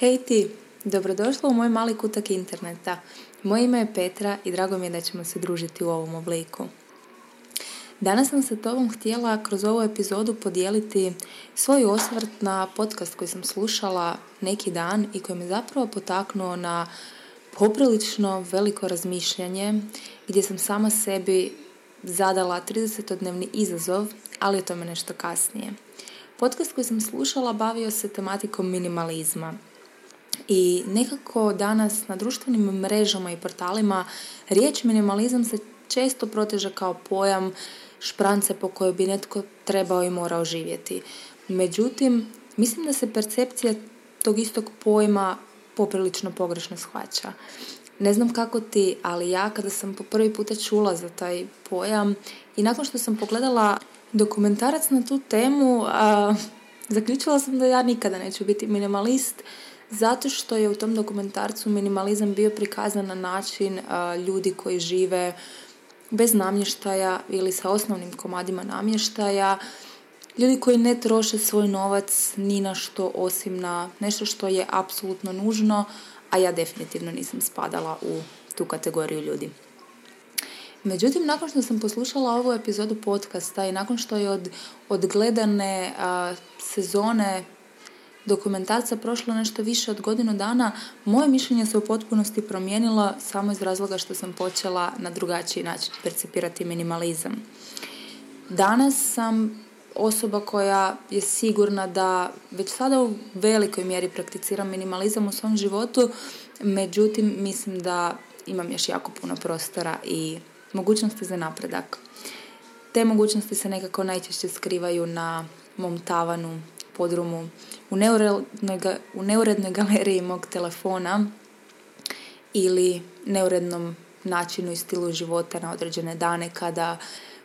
Hej ti, dobrodošla u moj mali kutak interneta. Moje ime je Petra i drago mi je da ćemo se družiti u ovom obliku. Danas sam se tobom htjela kroz ovu epizodu podijeliti svoj osvrt na podcast koji sam slušala neki dan i koji me zapravo potaknuo na poprilično veliko razmišljanje gdje sam sama sebi zadala 30-dnevni izazov, ali o tome nešto kasnije. Podcast koji sam slušala bavio se tematikom minimalizma i nekako danas na društvenim mrežama i portalima riječ minimalizam se često proteže kao pojam šprance po kojoj bi netko trebao i morao živjeti. Međutim, mislim da se percepcija tog istog pojma poprilično pogrešno shvaća. Ne znam kako ti, ali ja kada sam po prvi puta čula za taj pojam i nakon što sam pogledala dokumentarac na tu temu, a, zaključila sam da ja nikada neću biti minimalist zato što je u tom dokumentarcu minimalizam bio prikazan na način ljudi koji žive bez namještaja ili sa osnovnim komadima namještaja, ljudi koji ne troše svoj novac ni na što osim na nešto što je apsolutno nužno, a ja definitivno nisam spadala u tu kategoriju ljudi. Međutim, nakon što sam poslušala ovu epizodu podcasta i nakon što je od, od gledane sezone dokumentarca prošlo nešto više od godinu dana, moje mišljenje se u potpunosti promijenilo samo iz razloga što sam počela na drugačiji način percepirati minimalizam. Danas sam osoba koja je sigurna da već sada u velikoj mjeri prakticiram minimalizam u svom životu, međutim mislim da imam još jako puno prostora i mogućnosti za napredak. Te mogućnosti se nekako najčešće skrivaju na mom tavanu, podrumu, u u neurednoj galeriji mog telefona ili neurednom načinu i stilu života na određene dane kada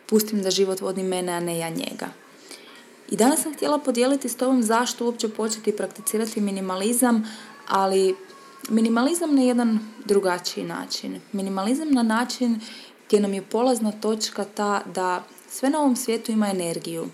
pustim da život vodi mene, a ne ja njega. I danas sam htjela podijeliti s tobom zašto uopće početi prakticirati minimalizam, ali minimalizam na jedan drugačiji način. Minimalizam na način gdje nam je polazna točka ta da sve na ovom svijetu ima energiju.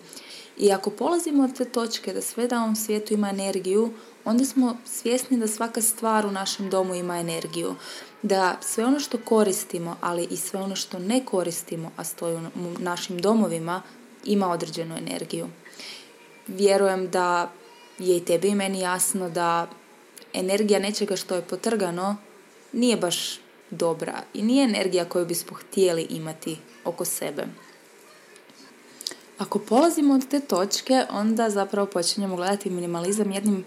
I ako polazimo od te točke da sve na ovom svijetu ima energiju, onda smo svjesni da svaka stvar u našem domu ima energiju. Da sve ono što koristimo, ali i sve ono što ne koristimo, a stoji u našim domovima, ima određenu energiju. Vjerujem da je i tebi i meni jasno da energija nečega što je potrgano nije baš dobra i nije energija koju bismo htjeli imati oko sebe. Ako polazimo od te točke, onda zapravo počinjemo gledati minimalizam jednim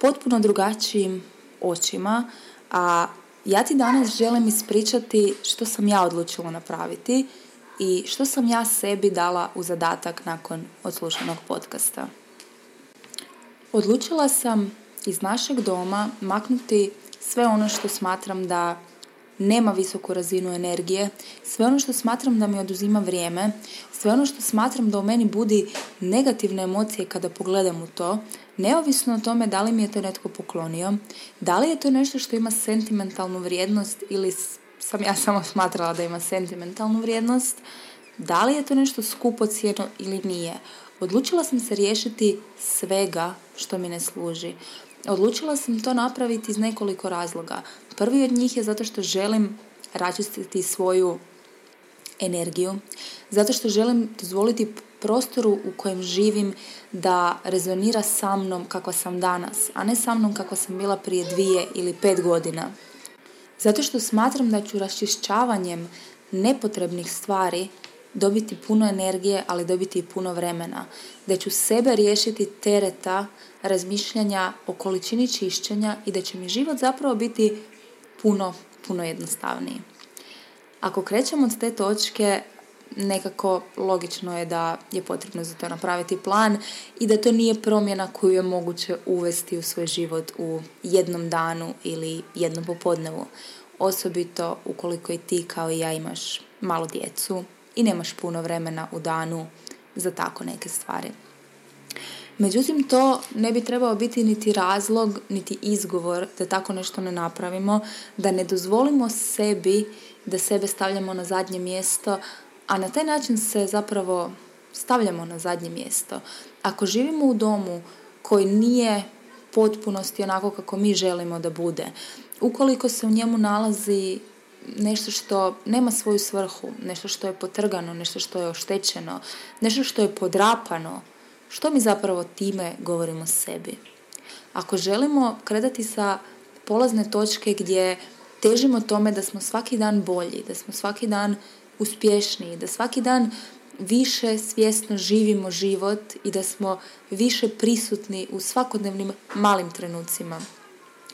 potpuno drugačijim očima, a ja ti danas želim ispričati što sam ja odlučila napraviti i što sam ja sebi dala u zadatak nakon odslušanog podcasta. Odlučila sam iz našeg doma maknuti sve ono što smatram da nema visoku razinu energije, sve ono što smatram da mi oduzima vrijeme, sve ono što smatram da u meni budi negativne emocije kada pogledam u to, neovisno o tome da li mi je to netko poklonio, da li je to nešto što ima sentimentalnu vrijednost ili sam ja samo smatrala da ima sentimentalnu vrijednost, da li je to nešto skupo cijeno ili nije. Odlučila sam se riješiti svega što mi ne služi. Odlučila sam to napraviti iz nekoliko razloga. Prvi od njih je zato što želim račistiti svoju energiju, zato što želim dozvoliti prostoru u kojem živim da rezonira sa mnom kakva sam danas, a ne sa mnom kakva sam bila prije dvije ili pet godina. Zato što smatram da ću raščišćavanjem nepotrebnih stvari dobiti puno energije, ali dobiti i puno vremena. Da ću sebe riješiti tereta razmišljanja o količini čišćenja i da će mi život zapravo biti puno, puno jednostavniji. Ako krećemo od te točke, nekako logično je da je potrebno za to napraviti plan i da to nije promjena koju je moguće uvesti u svoj život u jednom danu ili jednom popodnevu. Osobito ukoliko i ti kao i ja imaš malu djecu i nemaš puno vremena u danu za tako neke stvari. Međutim, to ne bi trebao biti niti razlog, niti izgovor da tako nešto ne napravimo, da ne dozvolimo sebi da sebe stavljamo na zadnje mjesto, a na taj način se zapravo stavljamo na zadnje mjesto. Ako živimo u domu koji nije potpunosti onako kako mi želimo da bude. Ukoliko se u njemu nalazi nešto što nema svoju svrhu, nešto što je potrgano, nešto što je oštećeno, nešto što je podrapano, što mi zapravo time govorimo sebi? Ako želimo kretati sa polazne točke gdje težimo tome da smo svaki dan bolji, da smo svaki dan uspješniji, da svaki dan više svjesno živimo život i da smo više prisutni u svakodnevnim malim trenucima,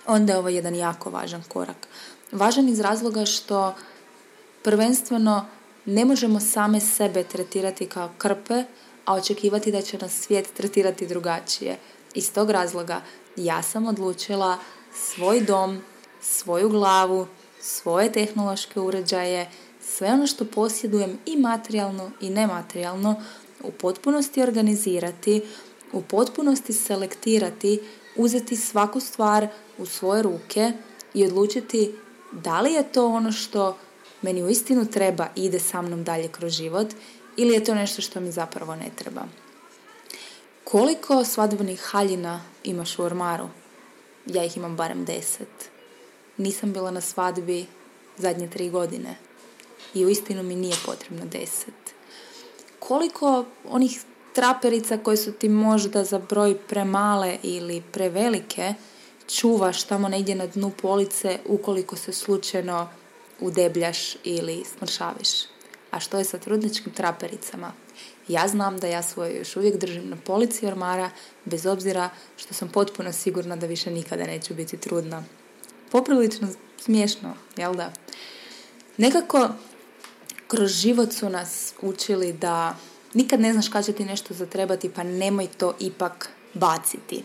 onda je ovo jedan jako važan korak. Važan iz razloga što prvenstveno ne možemo same sebe tretirati kao krpe, a očekivati da će nas svijet tretirati drugačije. Iz tog razloga ja sam odlučila svoj dom, svoju glavu, svoje tehnološke uređaje, sve ono što posjedujem i materijalno i nematerijalno u potpunosti organizirati, u potpunosti selektirati, uzeti svaku stvar u svoje ruke i odlučiti da li je to ono što meni uistinu treba i ide sa mnom dalje kroz život ili je to nešto što mi zapravo ne treba. Koliko svadbenih haljina imaš u ormaru? Ja ih imam barem deset. Nisam bila na svadbi zadnje tri godine i uistinu mi nije potrebno deset. Koliko onih traperica koje su ti možda za broj premale ili prevelike čuvaš tamo negdje na dnu police ukoliko se slučajno udebljaš ili smršaviš. A što je sa trudničkim trapericama? Ja znam da ja svoje još uvijek držim na polici ormara, bez obzira što sam potpuno sigurna da više nikada neću biti trudna. Poprilično smiješno, jel da? Nekako kroz život su nas učili da nikad ne znaš kada će ti nešto zatrebati, pa nemoj to ipak baciti.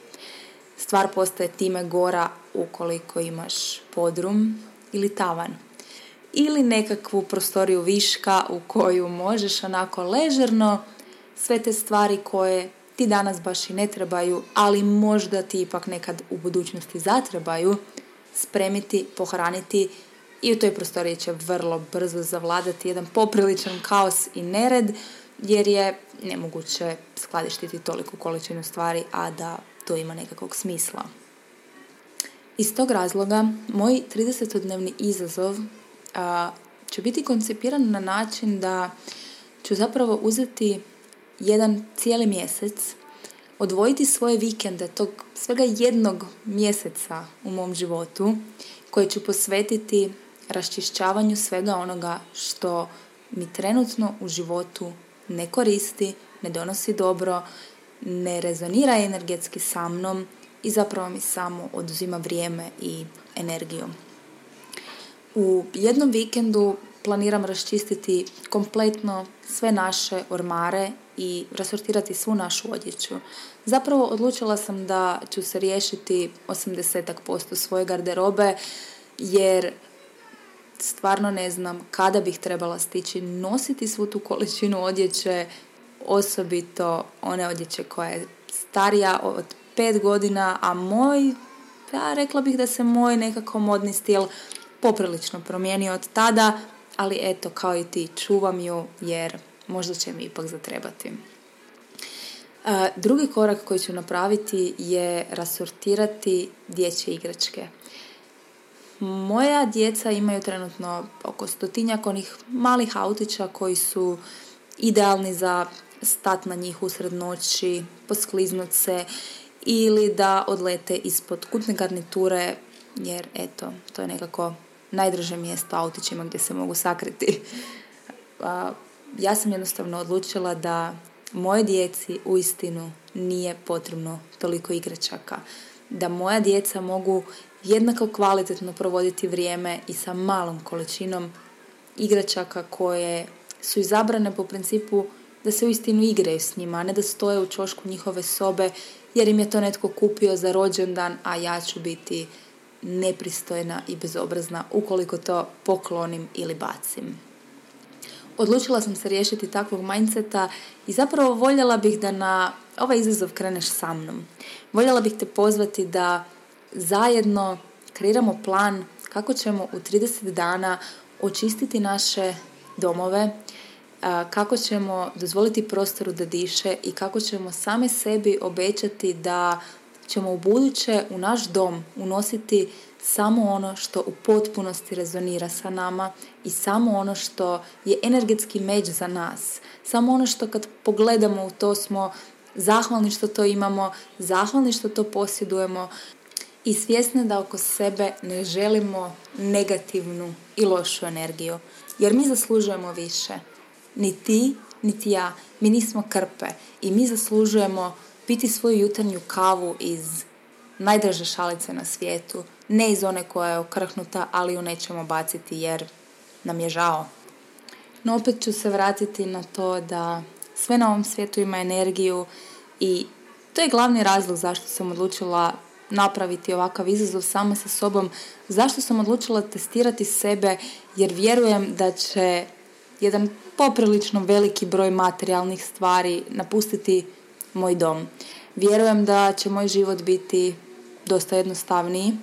Stvar postaje time gora ukoliko imaš podrum ili tavan. Ili nekakvu prostoriju viška u koju možeš onako ležerno sve te stvari koje ti danas baš i ne trebaju, ali možda ti ipak nekad u budućnosti zatrebaju, spremiti, pohraniti i u toj prostoriji će vrlo brzo zavladati jedan popriličan kaos i nered, jer je nemoguće skladištiti toliku količinu stvari, a da to ima nekakvog smisla. Iz tog razloga, moj 30-dnevni izazov a, će biti koncipiran na način da ću zapravo uzeti jedan cijeli mjesec, odvojiti svoje vikende, tog svega jednog mjeseca u mom životu, koje ću posvetiti raščišćavanju svega onoga što mi trenutno u životu ne koristi, ne donosi dobro, ne rezonira energetski sa mnom i zapravo mi samo oduzima vrijeme i energiju. U jednom vikendu planiram raščistiti kompletno sve naše ormare i rasortirati svu našu odjeću. Zapravo odlučila sam da ću se riješiti 80% svoje garderobe jer stvarno ne znam kada bih trebala stići nositi svu tu količinu odjeće, osobito one odjeće koja je starija od pet godina, a moj, ja rekla bih da se moj nekako modni stil poprilično promijenio od tada, ali eto, kao i ti, čuvam ju jer možda će mi ipak zatrebati. Drugi korak koji ću napraviti je rasortirati dječje igračke. Moja djeca imaju trenutno oko stotinjak onih malih autića koji su idealni za stat na njih usred noći, poskliznut se ili da odlete ispod kutne garniture jer eto, to je nekako najdrže mjesto autićima gdje se mogu sakriti. ja sam jednostavno odlučila da moje djeci uistinu nije potrebno toliko igračaka. Da moja djeca mogu jednako kvalitetno provoditi vrijeme i sa malom količinom igračaka koje su izabrane po principu da se uistinu igraju s njima, a ne da stoje u čošku njihove sobe jer im je to netko kupio za rođendan, a ja ću biti nepristojna i bezobrazna ukoliko to poklonim ili bacim. Odlučila sam se riješiti takvog mindseta i zapravo voljela bih da na ovaj izazov kreneš sa mnom. Voljela bih te pozvati da zajedno kreiramo plan kako ćemo u 30 dana očistiti naše domove, kako ćemo dozvoliti prostoru da diše i kako ćemo same sebi obećati da ćemo u buduće u naš dom unositi samo ono što u potpunosti rezonira sa nama i samo ono što je energetski međ za nas. Samo ono što kad pogledamo u to smo zahvalni što to imamo, zahvalni što to posjedujemo i svjesni da oko sebe ne želimo negativnu i lošu energiju. Jer mi zaslužujemo više. Ni ti, niti ja. Mi nismo krpe i mi zaslužujemo piti svoju jutarnju kavu iz najdraže šalice na svijetu. Ne iz one koja je okrhnuta, ali ju nećemo baciti jer nam je žao. No opet ću se vratiti na to da sve na ovom svijetu ima energiju i to je glavni razlog zašto sam odlučila napraviti ovakav izazov sama sa sobom, zašto sam odlučila testirati sebe jer vjerujem da će jedan poprilično veliki broj materijalnih stvari napustiti moj dom. Vjerujem da će moj život biti dosta jednostavniji.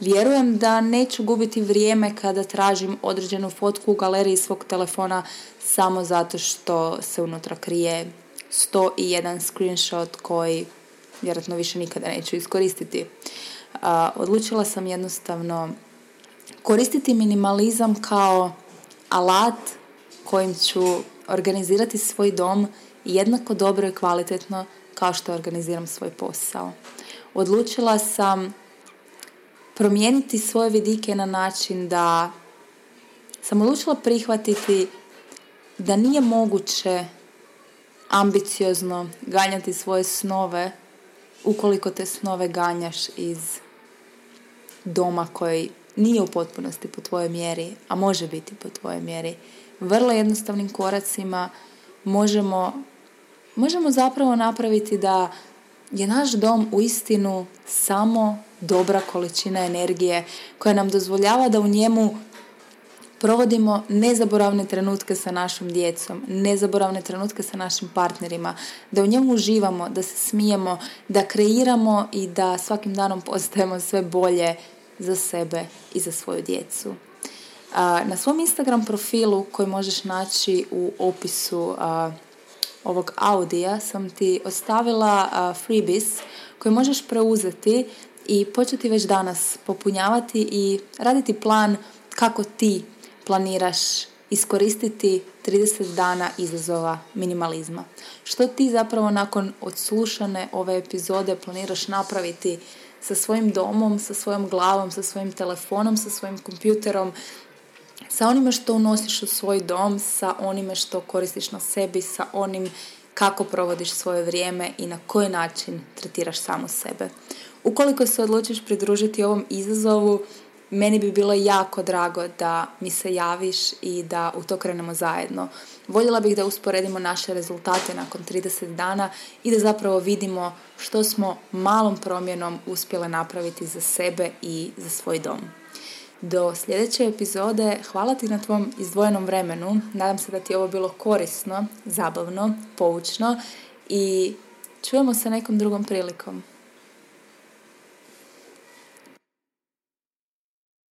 Vjerujem da neću gubiti vrijeme kada tražim određenu fotku u galeriji svog telefona samo zato što se unutra krije 101 screenshot koji vjerojatno više nikada neću iskoristiti. odlučila sam jednostavno koristiti minimalizam kao alat kojim ću organizirati svoj dom jednako dobro i kvalitetno kao što organiziram svoj posao. Odlučila sam promijeniti svoje vidike na način da sam odlučila prihvatiti da nije moguće ambiciozno ganjati svoje snove ukoliko te snove ganjaš iz doma koji nije u potpunosti po tvojoj mjeri, a može biti po tvojoj mjeri. Vrlo jednostavnim koracima možemo, možemo zapravo napraviti da je naš dom u istinu samo dobra količina energije koja nam dozvoljava da u njemu provodimo nezaboravne trenutke sa našom djecom, nezaboravne trenutke sa našim partnerima, da u njemu uživamo, da se smijemo, da kreiramo i da svakim danom postajemo sve bolje za sebe i za svoju djecu. Na svom Instagram profilu koji možeš naći u opisu ovog audija sam ti ostavila freebies koji možeš preuzeti i početi već danas popunjavati i raditi plan kako ti planiraš iskoristiti 30 dana izazova minimalizma. Što ti zapravo nakon odslušane ove epizode planiraš napraviti sa svojim domom, sa svojom glavom, sa svojim telefonom, sa svojim kompjuterom, sa onime što unosiš u svoj dom, sa onime što koristiš na sebi, sa onim kako provodiš svoje vrijeme i na koji način tretiraš samo sebe. Ukoliko se odlučiš pridružiti ovom izazovu, meni bi bilo jako drago da mi se javiš i da u to krenemo zajedno. Voljela bih da usporedimo naše rezultate nakon 30 dana i da zapravo vidimo što smo malom promjenom uspjele napraviti za sebe i za svoj dom. Do sljedeće epizode hvala ti na tvom izdvojenom vremenu. Nadam se da ti je ovo bilo korisno, zabavno, poučno i čujemo se nekom drugom prilikom.